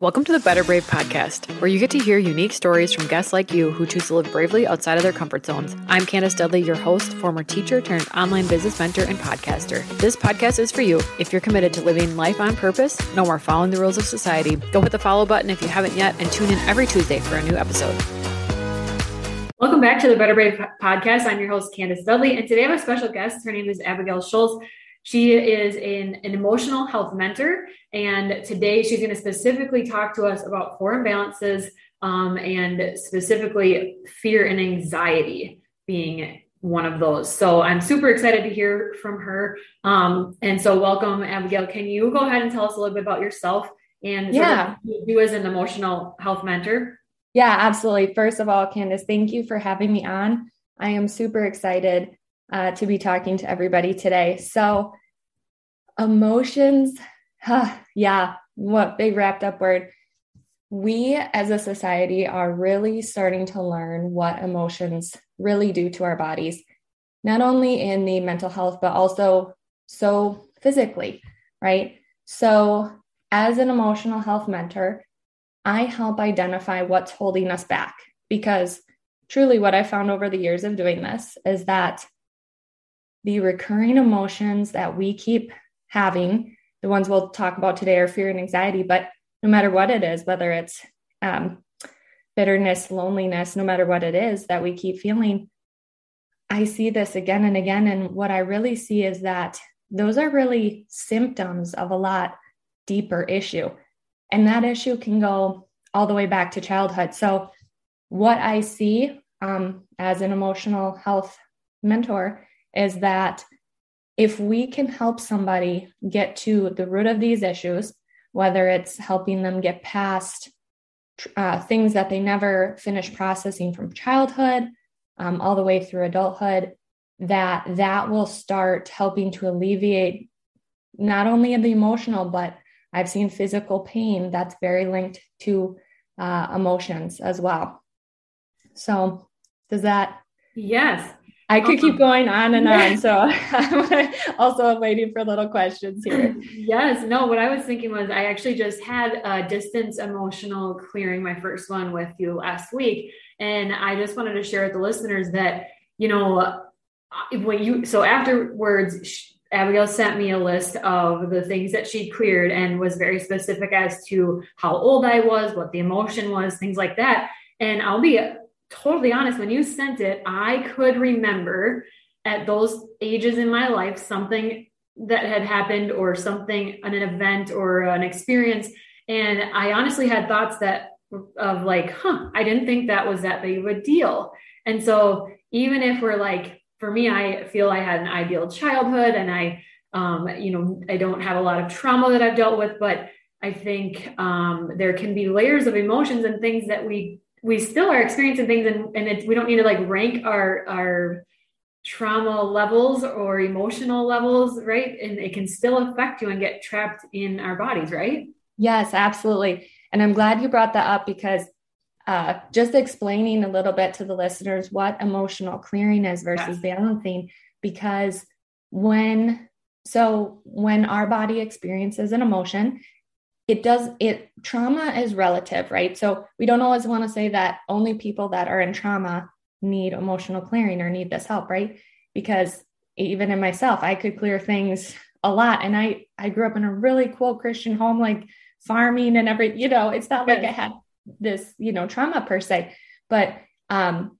Welcome to the Better Brave podcast, where you get to hear unique stories from guests like you who choose to live bravely outside of their comfort zones. I'm Candace Dudley, your host, former teacher turned online business mentor and podcaster. This podcast is for you if you're committed to living life on purpose, no more following the rules of society. Go hit the follow button if you haven't yet, and tune in every Tuesday for a new episode. Welcome back to the Better Brave podcast. I'm your host, Candace Dudley, and today I have a special guest. Her name is Abigail Schulz. She is an, an emotional health mentor, and today she's going to specifically talk to us about core imbalances um, and specifically fear and anxiety being one of those. So I'm super excited to hear from her. Um, and so, welcome, Abigail. Can you go ahead and tell us a little bit about yourself and yeah, you as an emotional health mentor? Yeah, absolutely. First of all, Candace, thank you for having me on. I am super excited uh, to be talking to everybody today. So, emotions, huh, yeah, what big wrapped up word. We as a society are really starting to learn what emotions really do to our bodies, not only in the mental health, but also so physically, right? So, as an emotional health mentor, I help identify what's holding us back because truly what I found over the years of doing this is that the recurring emotions that we keep having, the ones we'll talk about today are fear and anxiety, but no matter what it is, whether it's um, bitterness, loneliness, no matter what it is that we keep feeling, I see this again and again. And what I really see is that those are really symptoms of a lot deeper issue. And that issue can go all the way back to childhood. So, what I see um, as an emotional health mentor is that if we can help somebody get to the root of these issues, whether it's helping them get past uh, things that they never finished processing from childhood um, all the way through adulthood, that that will start helping to alleviate not only the emotional, but I've seen physical pain that's very linked to uh, emotions as well. So, does that? Yes. I could keep going on and on. So I'm also waiting for little questions here. Yes. No, what I was thinking was I actually just had a distance emotional clearing, my first one with you last week. And I just wanted to share with the listeners that, you know, when you, so afterwards, Abigail sent me a list of the things that she cleared and was very specific as to how old I was, what the emotion was, things like that. And I'll be totally honest, when you sent it, I could remember at those ages in my life something that had happened or something, an event or an experience. And I honestly had thoughts that of like, huh, I didn't think that was that big of a deal. And so even if we're like, for me, I feel I had an ideal childhood and I, um, you know, I don't have a lot of trauma that I've dealt with, but I think um, there can be layers of emotions and things that we we still are experiencing things and, and it, we don't need to like rank our our trauma levels or emotional levels right? And it can still affect you and get trapped in our bodies right? Yes absolutely. And i'm glad you brought that up because uh, just explaining a little bit to the listeners what emotional clearing is versus yes. balancing because when so when our body experiences an emotion it does it trauma is relative right? So we don't always want to say that only people that are in trauma need emotional clearing or need this help right? Because even in myself i could clear things a lot. And i i grew up in a really cool christian home like farming and every you know it's not like i had this you know trauma per se. But um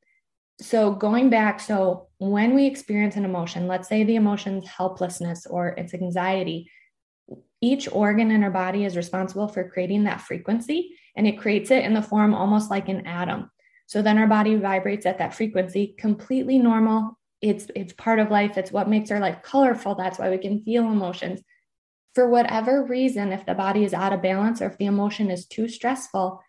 so going back so when we experience an emotion let's say the emotion's helplessness or it's anxiety each organ in our body is responsible for creating that frequency and it creates it in the form almost like an atom. So then our body vibrates at that frequency completely normal. It's it's part of life. It's what makes our life colorful. That's why we can feel emotions. For whatever reason if the body is out of balance or if the emotion is too stressful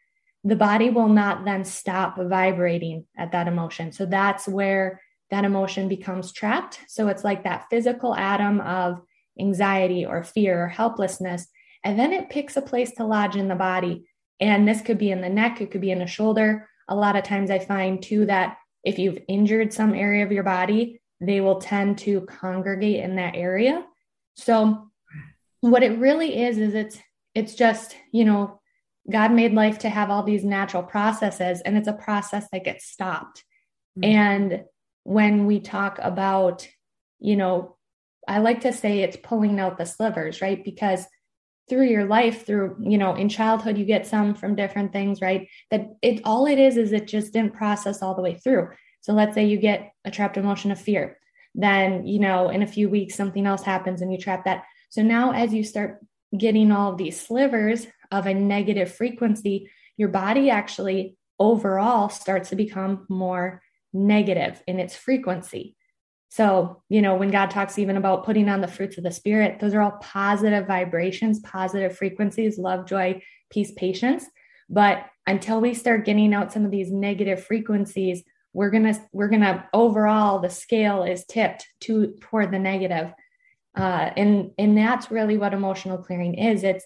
the body will not then stop vibrating at that emotion. So that's where that emotion becomes trapped. So it's like that physical atom of anxiety or fear or helplessness. And then it picks a place to lodge in the body. And this could be in the neck, it could be in the shoulder. A lot of times I find too that if you've injured some area of your body, they will tend to congregate in that area. So what it really is is it's it's just, you know, God made life to have all these natural processes, and it's a process that gets stopped. Mm-hmm. And when we talk about, you know, I like to say it's pulling out the slivers, right? Because through your life, through, you know, in childhood, you get some from different things, right? That it all it is is it just didn't process all the way through. So let's say you get a trapped emotion of fear. Then, you know, in a few weeks, something else happens and you trap that. So now, as you start getting all of these slivers of a negative frequency, your body actually overall starts to become more negative in its frequency. So, you know, when God talks even about putting on the fruits of the spirit, those are all positive vibrations, positive frequencies, love, joy, peace, patience. But until we start getting out some of these negative frequencies, we're to, we're to overall, the scale is tipped to toward the negative. Uh, and, and that's really what emotional clearing is. It's,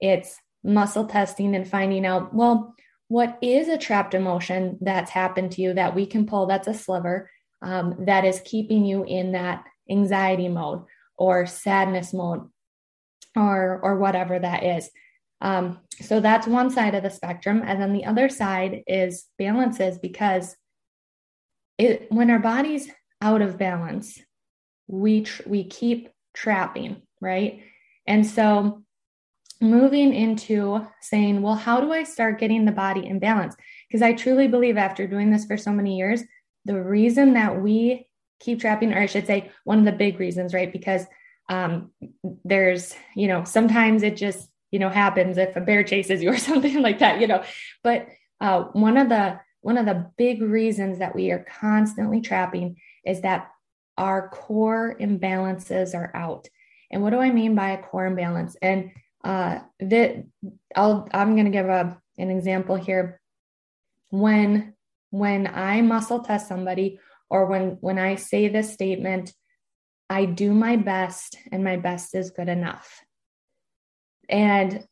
it's muscle testing and finding out, well, what is a trapped emotion that's happened to you that we can pull that's a sliver um, that is keeping you in that anxiety mode or sadness mode or or whatever that is. Um, so that's one side of the spectrum. And then the other side is balances because it when our body's out of balance we tr- we keep trapping right? And so moving into saying well how do i start getting the body in balance? Because i truly believe after doing this for so many years the reason that we keep trapping, or I should say, one of the big reasons, right? Because um, there's, you know, sometimes it just, you know, happens if a bear chases you or something like that, you know. But uh, one of the one of the big reasons that we are constantly trapping is that our core imbalances are out. And what do I mean by a core imbalance? And uh, that I'll I'm going to give a an example here. When when I muscle test somebody or when when I say this statement, I do my best and my best is good enough. And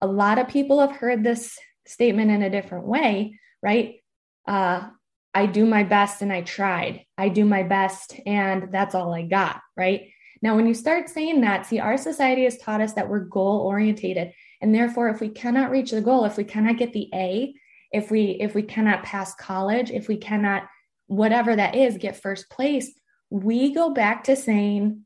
a lot of people have heard this statement in a different way, right? Uh, I do my best and I tried. I do my best and that's all I got, right? Now, when you start saying that, see, our society has taught us that we're goal orientated. And therefore, if we cannot reach the goal, if we cannot get the A, if we if we cannot pass college if we cannot whatever that is get first place we go back to saying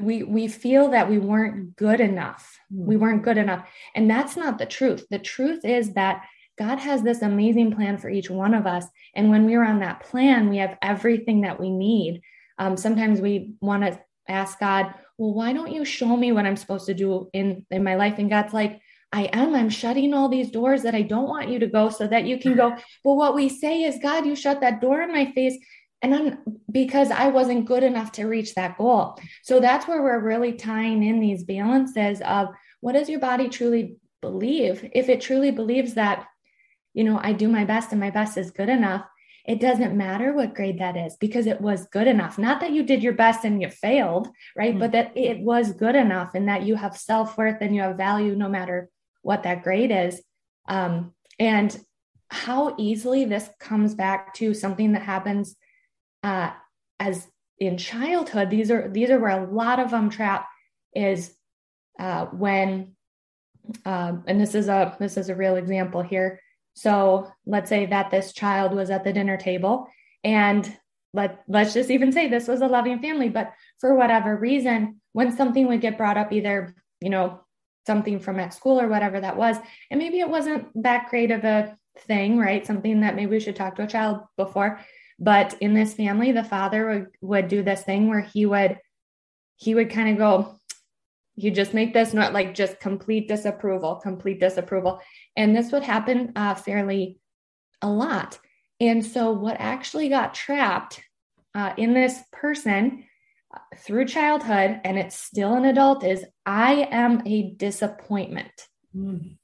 we we feel that we weren't good enough. We hmm. weren't good enough. And that's not the truth. The truth is that god has this amazing plan for each one of us. And when we're on that plan we have everything that we need. Um, sometimes we want to ask god well why don't you show me what i'm supposed to do in in my life? And god's like I am. I'm shutting all these doors that I don't want you to go so that you can go. Well, what we say is, God, you shut that door in my face. And I'm because I wasn't good enough to reach that goal. So that's where we're really tying in these balances of what does your body truly believe? If it truly believes that, you know, I do my best and my best is good enough, it doesn't matter what grade that is because it was good enough. Not that you did your best and you failed, right? Mm-hmm. But that it was good enough and that you have self worth and you have value no matter what that grade is. Um, and how easily this comes back to something that happens uh, as in childhood. These are these are where a lot of them trap is uh, when, um, and this is a this is a real example here. So let's say that this child was at the dinner table, and let let's just even say this was a loving family, but for whatever reason, when something would get brought up, either you know something from at school or whatever that was. And maybe it wasn't that great of a thing, right? Something that maybe we should talk to a child before. But in this family, the father would, would do this thing where he would he would kind of go, you just make this not like just complete disapproval, complete disapproval. And this would happen uh, fairly a lot. And so, what actually got trapped uh, in this person through childhood and it's still an adult is I am a disappointment. Mm.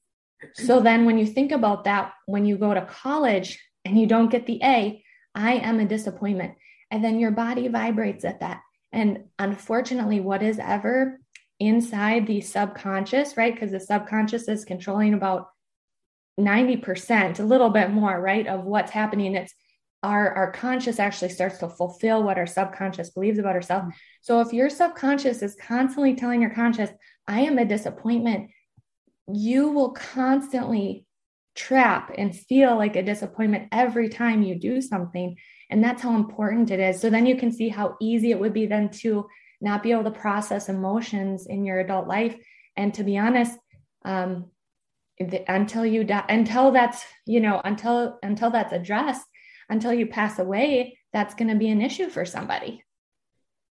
So then when you think about that, when you go to college and you don't get the A, I am a disappointment. And then your body vibrates at that. And unfortunately, what is ever inside the subconscious, right? Because the subconscious is controlling about 90%, a little bit more, right, of what's happening. It's our, our conscious actually starts to fulfill what our subconscious believes about ourselves. So if your subconscious is constantly telling your conscious, I am a disappointment, you will constantly trap and feel like a disappointment every time you do something. And that's how important it is. So then you can see how easy it would be then to not be able to process emotions in your adult life. And to be honest, um, until you die, until that's, you know, until, until that's addressed, until you pass away, that's going to be an issue for somebody.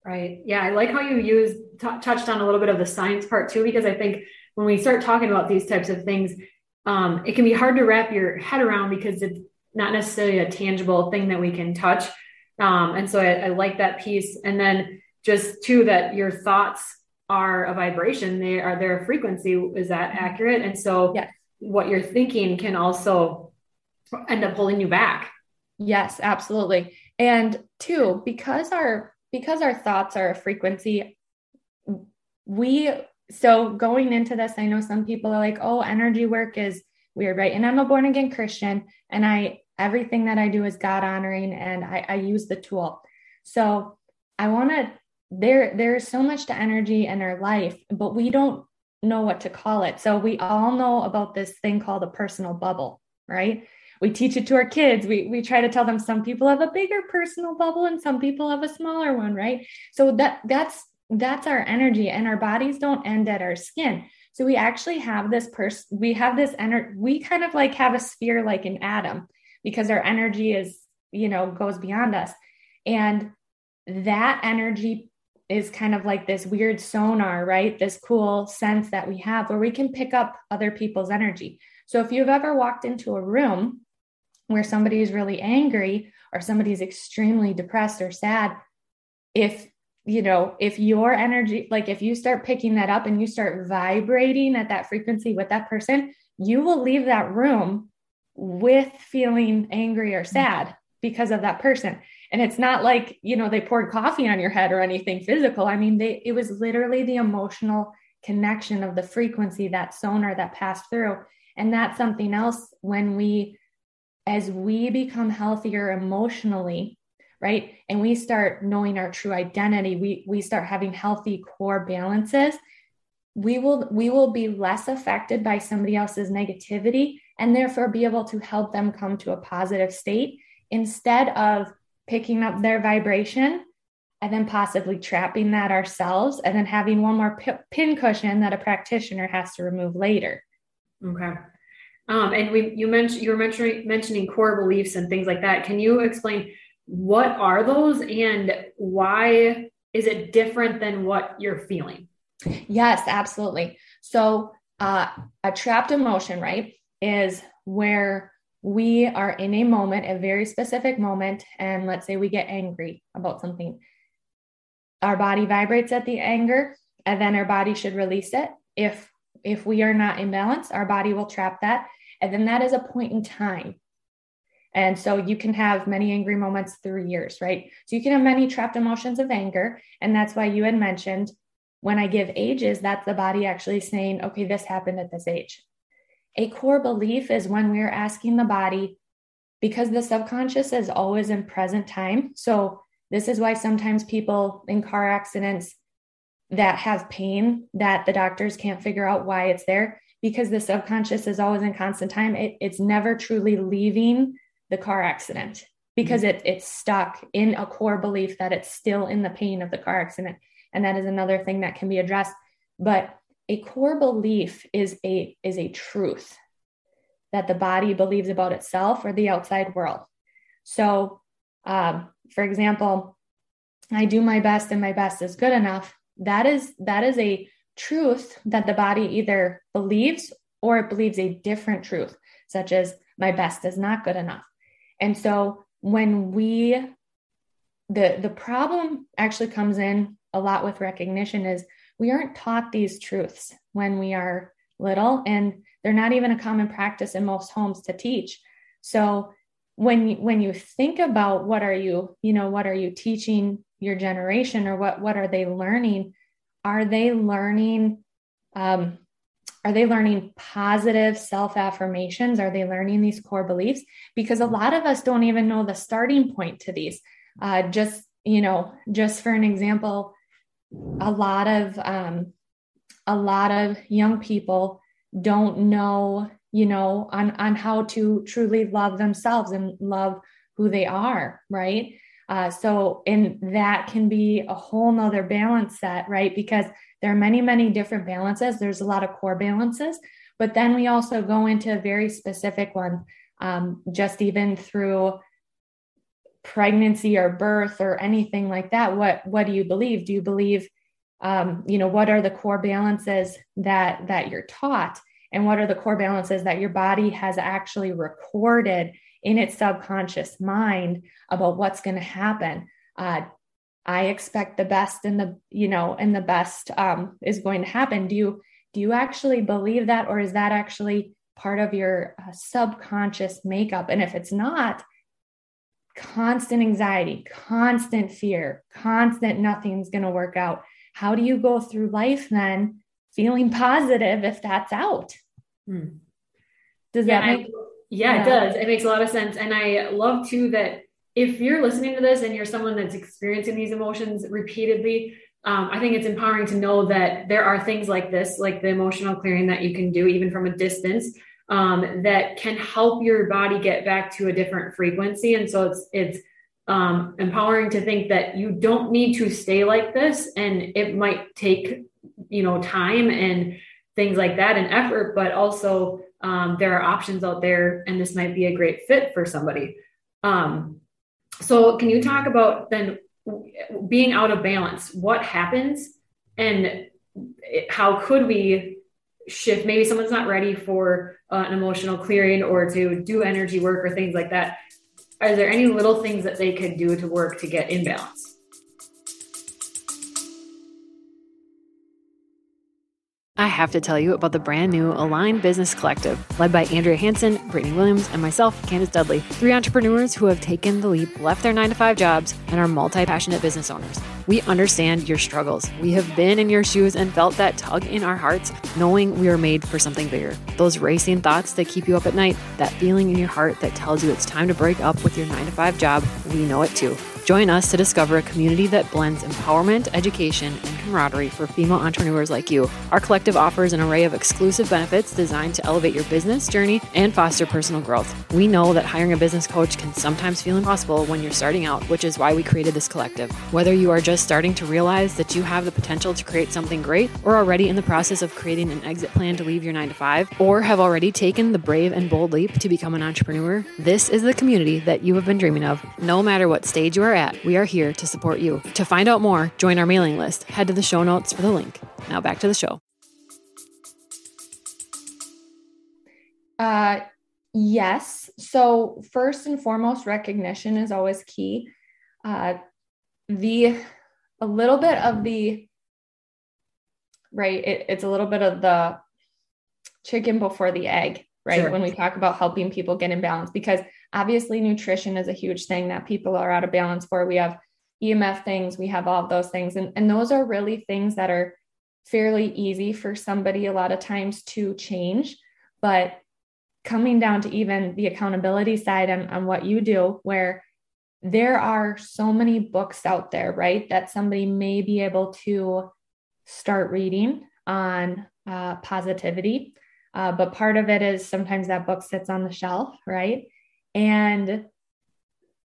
Right. Yeah. I like how you used, t- touched on a little bit of the science part too, because I think when we start talking about these types of things, um, it can be hard to wrap your head around because it's not necessarily a tangible thing that we can touch. Um, and so I, I like that piece. And then just too, that your thoughts are a vibration, they are their frequency. Is that mm-hmm. accurate? And so yes. what you're thinking can also end up holding you back. Yes, absolutely. And two, because our because our thoughts are a frequency, we so going into this, I know some people are like, oh, energy work is weird, right? And I'm a born again Christian and I everything that I do is God honoring and I, I use the tool. So I want to there there's so much to energy in our life, but we don't know what to call it. So we all know about this thing called a personal bubble, right? We teach it to our kids. We we try to tell them some people have a bigger personal bubble and some people have a smaller one, right? So that that's that's our energy and our bodies don't end at our skin so we actually have this person we have this energy we kind of like have a sphere like an atom because our energy is you know goes beyond us and that energy is kind of like this weird sonar right this cool sense that we have where we can pick up other people's energy so if you've ever walked into a room where somebody is really angry or somebody's extremely depressed or sad if you know, if your energy, like if you start picking that up and you start vibrating at that frequency with that person, you will leave that room with feeling angry or mm-hmm. sad because of that person. And it's not like, you know, they poured coffee on your head or anything physical. I mean, they it was literally the emotional connection of the frequency, that sonar that passed through. And that's something else when we as we become healthier emotionally, right? And we start knowing our true identity we we start having healthy core balances we will we will be less affected by somebody else's negativity and therefore be able to help them come to a positive state instead of picking up their vibration and then possibly trapping that ourselves and then having one more p- pin cushion that a practitioner has to remove later. Okay um, and we you mentioned you were mentioning mentioning core beliefs and things like that can you explain what are those and why is it different than what you're feeling? Yes, absolutely. So, uh, a trapped emotion, right, is where we are in a moment, a very specific moment, and let's say we get angry about something. Our body vibrates at the anger, and then our body should release it. If if we are not in balance, our body will trap that, and then that is a point in time and so you can have many angry moments through years, right? So you can have many trapped emotions of anger. And that's why you had mentioned when I give ages, that's the body actually saying, okay, this happened at this age. A core belief is when we're asking the body, because the subconscious is always in present time. So this is why sometimes people in car accidents that have pain that the doctors can't figure out why it's there because the subconscious is always in constant time. It, it's never truly leaving the car accident because mm-hmm. it, it's stuck in a core belief that it's still in the pain of the car accident. And that is another thing that can be addressed. But a core belief is a is a truth that the body believes about itself or the outside world. So, um, for example, I do my best and my best is good enough. That is that is a truth that the body either believes or it believes a different truth, such as my best is not good enough. And so when we the the problem actually comes in a lot with recognition is we aren't taught these truths when we are little and they're not even a common practice in most homes to teach. So when you, when you think about what are you, you know, what are you teaching your generation or what what are they learning? Are they learning um, are they learning positive self affirmations? Are they learning these core beliefs? Because a lot of us don't even know the starting point to these. Uh, just, you know, just for an example, a lot of, um, a lot of young people don't know, you know, on, on how to truly love themselves and love who they are, right? Uh, so, and that can be a whole nother balance set, right? Because there are many, many different balances. There's a lot of core balances, but then we also go into a very specific one, um, just even through pregnancy or birth or anything like that. What what do you believe? Do you believe, um, you know, what are the core balances that that you're taught, and what are the core balances that your body has actually recorded in its subconscious mind about what's going to happen? Uh, I expect the best and the you know and the best um, is going to happen. Do you do you actually believe that, or is that actually part of your uh, subconscious makeup? And if it's not, constant anxiety, constant fear, constant nothing's going to work out. How do you go through life then feeling positive if that's out? Hmm. Does yeah, that make yeah, yeah, it does. It makes a lot of sense. And I love too that if you're listening to this and you're someone that's experiencing these emotions repeatedly, um, I think it's empowering to know that there are things like this, like the emotional clearing that you can do even from a distance, um, that can help your body get back to a different frequency. And so it's it's um, empowering to think that you don't need to stay like this, and it might take you know time and things like that and effort, but also um, there are options out there, and this might be a great fit for somebody. Um, so, can you talk about then being out of balance? What happens, and how could we shift? Maybe someone's not ready for uh, an emotional clearing or to do energy work or things like that. Are there any little things that they could do to work to get in balance? I have to tell you about the brand new Aligned Business Collective, led by Andrea Hanson, Brittany Williams, and myself, Candice Dudley. Three entrepreneurs who have taken the leap, left their nine to five jobs, and are multi passionate business owners. We understand your struggles. We have been in your shoes and felt that tug in our hearts, knowing we are made for something bigger. Those racing thoughts that keep you up at night, that feeling in your heart that tells you it's time to break up with your nine to five job, we know it too. Join us to discover a community that blends empowerment, education, and camaraderie for female entrepreneurs like you. Our collective offers an array of exclusive benefits designed to elevate your business journey and foster personal growth. We know that hiring a business coach can sometimes feel impossible when you're starting out, which is why we created this collective. Whether you are just starting to realize that you have the potential to create something great, or already in the process of creating an exit plan to leave your 9 to 5, or have already taken the brave and bold leap to become an entrepreneur, this is the community that you have been dreaming of, no matter what stage you are at, we are here to support you. To find out more, join our mailing list. Head to the show notes for the link. Now back to the show. Uh, yes. So, first and foremost, recognition is always key. Uh, the a little bit of the right, it, it's a little bit of the chicken before the egg, right? Sure. When we talk about helping people get in balance, because Obviously, nutrition is a huge thing that people are out of balance for. We have EMF things, we have all of those things. And, and those are really things that are fairly easy for somebody a lot of times to change. But coming down to even the accountability side on, on what you do, where there are so many books out there, right, that somebody may be able to start reading on uh, positivity. Uh, but part of it is sometimes that book sits on the shelf, right? and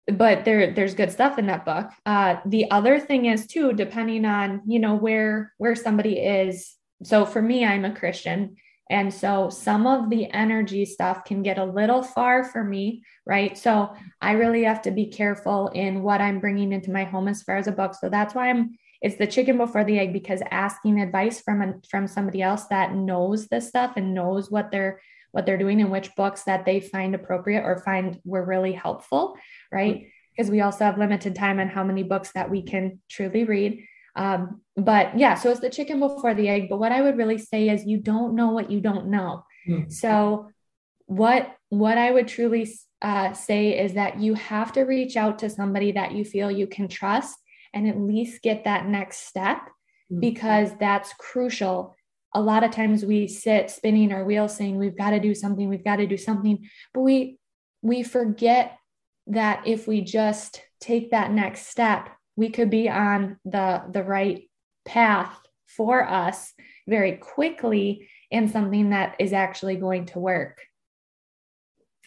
but there there's good stuff in that book. Uh the other thing is too depending on you know where where somebody is. So for me i'm a christian. And so some of the energy stuff can get a little far for me right? So i really have to be careful in what i'm bringing into my home as far as a book. So that's why i'm it's the chicken before the egg because asking advice from from somebody else that knows this stuff and knows what they're what they're doing and which books that they find appropriate or find were really helpful, right? Because we also have limited time on how many books that we can truly read. Um, but yeah, so it's the chicken before the egg. But what I would really say is you don't know what you don't know. Mm. So what what I would truly uh, say is that you have to reach out to somebody that you feel you can trust and at least get that next step mm. because that's crucial a lot of times we sit spinning our wheels saying we've got to do something we've got to do something but we we forget that if we just take that next step we could be on the the right path for us very quickly and something that is actually going to work.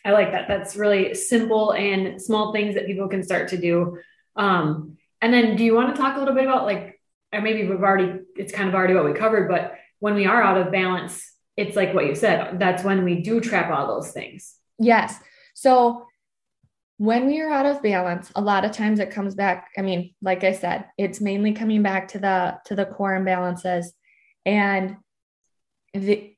I like that. That's really simple and small things that people can start to do. Um, and then do you want to talk a little bit about like, or maybe we've already, it's kind of already what we covered, but when we are out of balance, it's like what you said, that's when we do trap all those things. Yes. So when we are out of balance, a lot of times it comes back. I mean, like I said, it's mainly coming back to the to the core imbalances. And the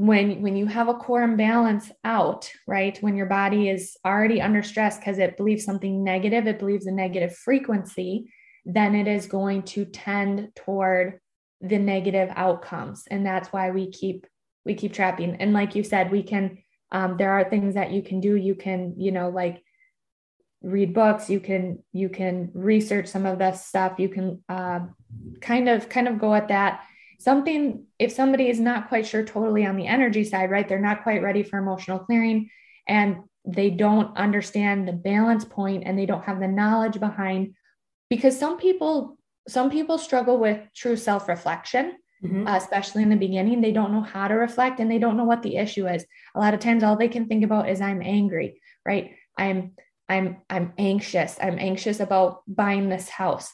when when you have a core imbalance out, right? When your body is already under stress because it believes something negative, it believes a negative frequency, then it is going to tend toward the negative outcomes. And that's why we keep we keep trapping. And like you said, we can um, there are things that you can do. You can, you know, like read books you can you can research some of this stuff you can uh, kind of kind of go at that something if somebody is not quite sure totally on the energy side right they're not quite ready for emotional clearing and they don't understand the balance point and they don't have the knowledge behind because some people some people struggle with true self-reflection mm-hmm. uh, especially in the beginning they don't know how to reflect and they don't know what the issue is a lot of times all they can think about is i'm angry right i'm I'm I'm anxious. I'm anxious about buying this house.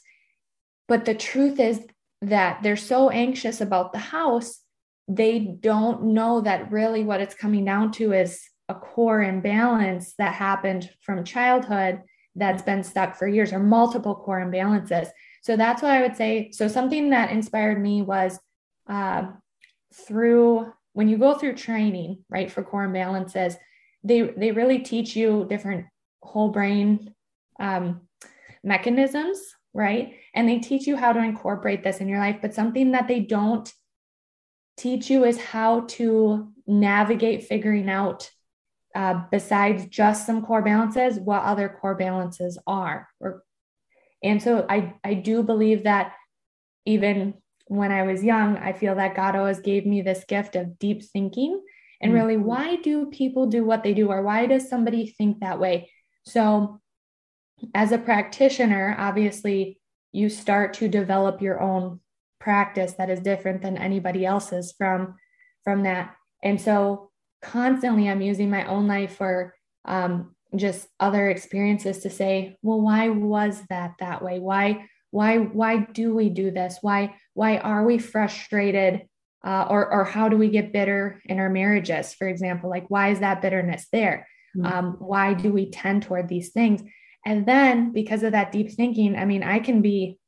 But the truth is that they're so anxious about the house, they don't know that really what it's coming down to is a core imbalance that happened from childhood that's been stuck for years or multiple core imbalances. So that's why I would say so something that inspired me was uh, through when you go through training, right, for core imbalances, they they really teach you different whole brain um, mechanisms, right? And they teach you how to incorporate this in your life. But something that they don't teach you is how to navigate figuring out, uh, besides just some core balances, what other core balances are. Or, and so I, I do believe that even when I was young, I feel that God always gave me this gift of deep thinking and really mm-hmm. why do people do what they do or why does somebody think that way so, as a practitioner, obviously, you start to develop your own practice that is different than anybody else's from from that. And so, constantly, I'm using my own life for um, just other experiences to say, well, why was that that way? Why why why do we do this? Why why are we frustrated? Uh, or or how do we get bitter in our marriages? For example, like why is that bitterness there? Mm-hmm. Um, why do we tend toward these things? And then because of that deep thinking, I mean, I can be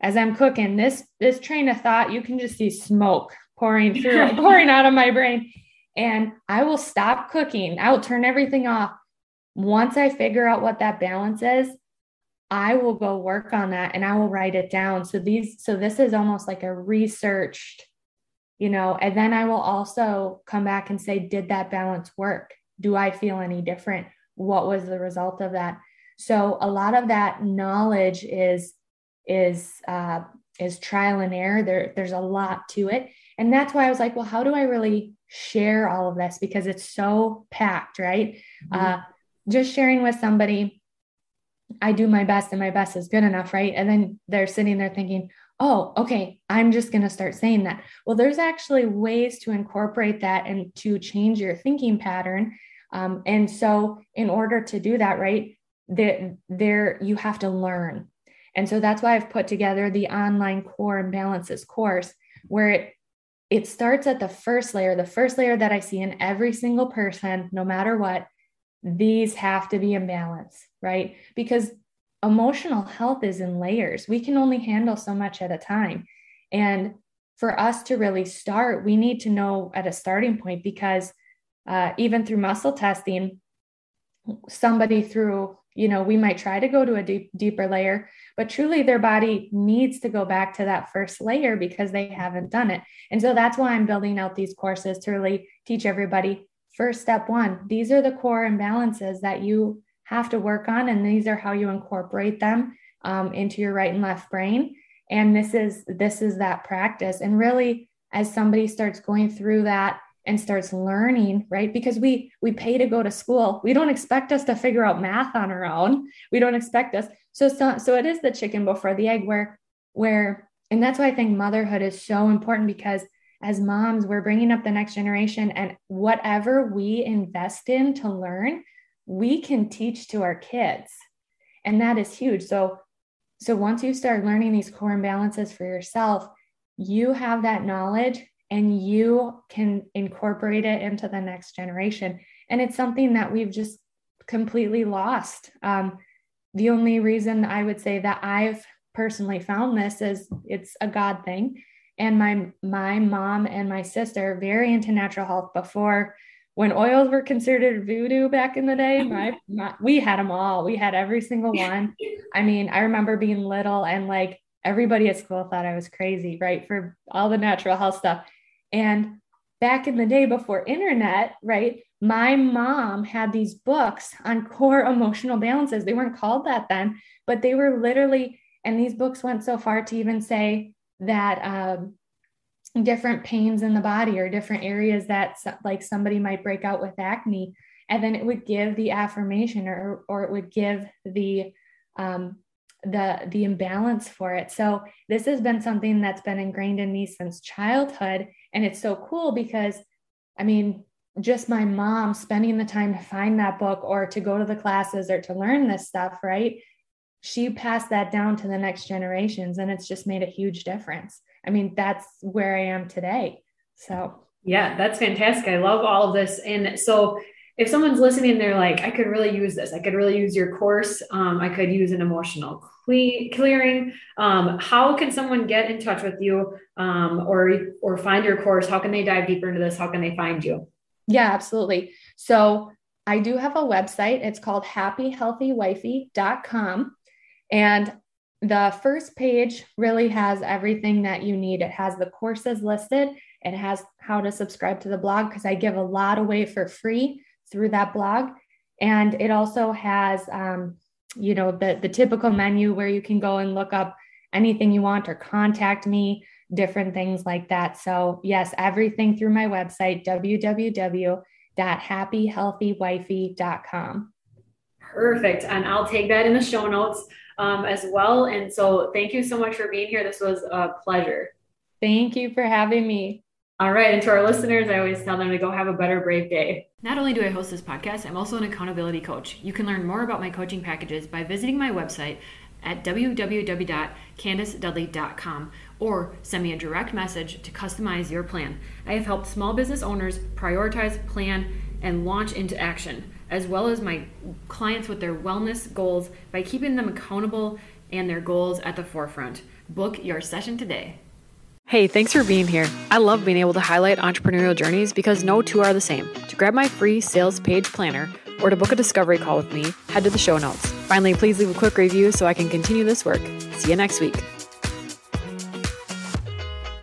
as I'm cooking this this train of thought, you can just see smoke pouring through, pouring out of my brain. And I will stop cooking. I will turn everything off. Once I figure out what that balance is, I will go work on that and I will write it down. So these, so this is almost like a researched, you know, and then I will also come back and say, did that balance work? do I feel any different? What was the result of that? So a lot of that knowledge is is uh, is trial and error. There, there's a lot to it, and that's why I was like, well, how do I really share all of this because it's so packed, right? Mm-hmm. Uh, just sharing with somebody, I do my best, and my best is good enough, right? And then they're sitting there thinking, oh, okay, I'm just going to start saying that. Well, there's actually ways to incorporate that and to change your thinking pattern um, and so, in order to do that, right, there, there you have to learn. And so that's why I've put together the online core imbalances course, where it it starts at the first layer, the first layer that I see in every single person, no matter what. These have to be in balance, right? Because emotional health is in layers. We can only handle so much at a time. And for us to really start, we need to know at a starting point because uh, even through muscle testing, somebody through, you know, we might try to go to a deep, deeper layer, but truly their body needs to go back to that first layer because they haven't done it. And so that's why I'm building out these courses to really teach everybody first step one, these are the core imbalances that you have to work on, and these are how you incorporate them um, into your right and left brain. And this is this is that practice. And really, as somebody starts going through that and starts learning right because we we pay to go to school we don't expect us to figure out math on our own we don't expect us so so, so it is the chicken before the egg where where and that's why i think motherhood is so important because as moms, we're bringing up the next generation, and whatever we invest in to learn, we can teach to our kids. And that is huge. So, so once you start learning these core imbalances for yourself, you have that knowledge and you can incorporate it into the next generation. And it's something that we've just completely lost. Um, the only reason I would say that I've personally found this is it's a God thing. And my my mom and my sister are very into natural health before when oils were considered voodoo back in the day. My, my we had them all. We had every single one. I mean, I remember being little and like everybody at school thought I was crazy, right? For all the natural health stuff. And back in the day before internet, right? My mom had these books on core emotional balances. They weren't called that then, but they were literally, and these books went so far to even say that um, different pains in the body or different areas that like somebody might break out with acne and then it would give the affirmation or or it would give the um, the the imbalance for it so this has been something that's been ingrained in me since childhood and it's so cool because i mean just my mom spending the time to find that book or to go to the classes or to learn this stuff right? She passed that down to the next generations and it's just made a huge difference. I mean that's where i am today. So yeah that's fantastic. I love all of this. And so if someone's listening, they're like, I could really use this. I could really use your course. Um, I could use an emotional cle- clearing. Um, how can someone get in touch with you um, or or find your course? How can they dive deeper into this? How can they find you? Yeah, absolutely. So I do have a website. It's called happyhealthywifey.com. And the first page really has everything that you need. It has the courses listed. It has how to subscribe to the blog because I give a lot away for free through that blog. And it also has, um, you know, the, the typical menu where you can go and look up anything you want or contact me, different things like that. So, yes, everything through my website, www.happyhealthywifey.com. Perfect. And I'll take that in the show notes um, as well. And so, thank you so much for being here. This was a pleasure. Thank you for having me. All right. And to our listeners, I always tell them to go have a better, brave day. Not only do I host this podcast, I'm also an accountability coach. You can learn more about my coaching packages by visiting my website at www.candicedudley.com or send me a direct message to customize your plan. I have helped small business owners prioritize, plan, and launch into action, as well as my clients with their wellness goals by keeping them accountable and their goals at the forefront. Book your session today. Hey, thanks for being here. I love being able to highlight entrepreneurial journeys because no two are the same. To grab my free sales page planner or to book a discovery call with me, head to the show notes. Finally, please leave a quick review so I can continue this work. See you next week.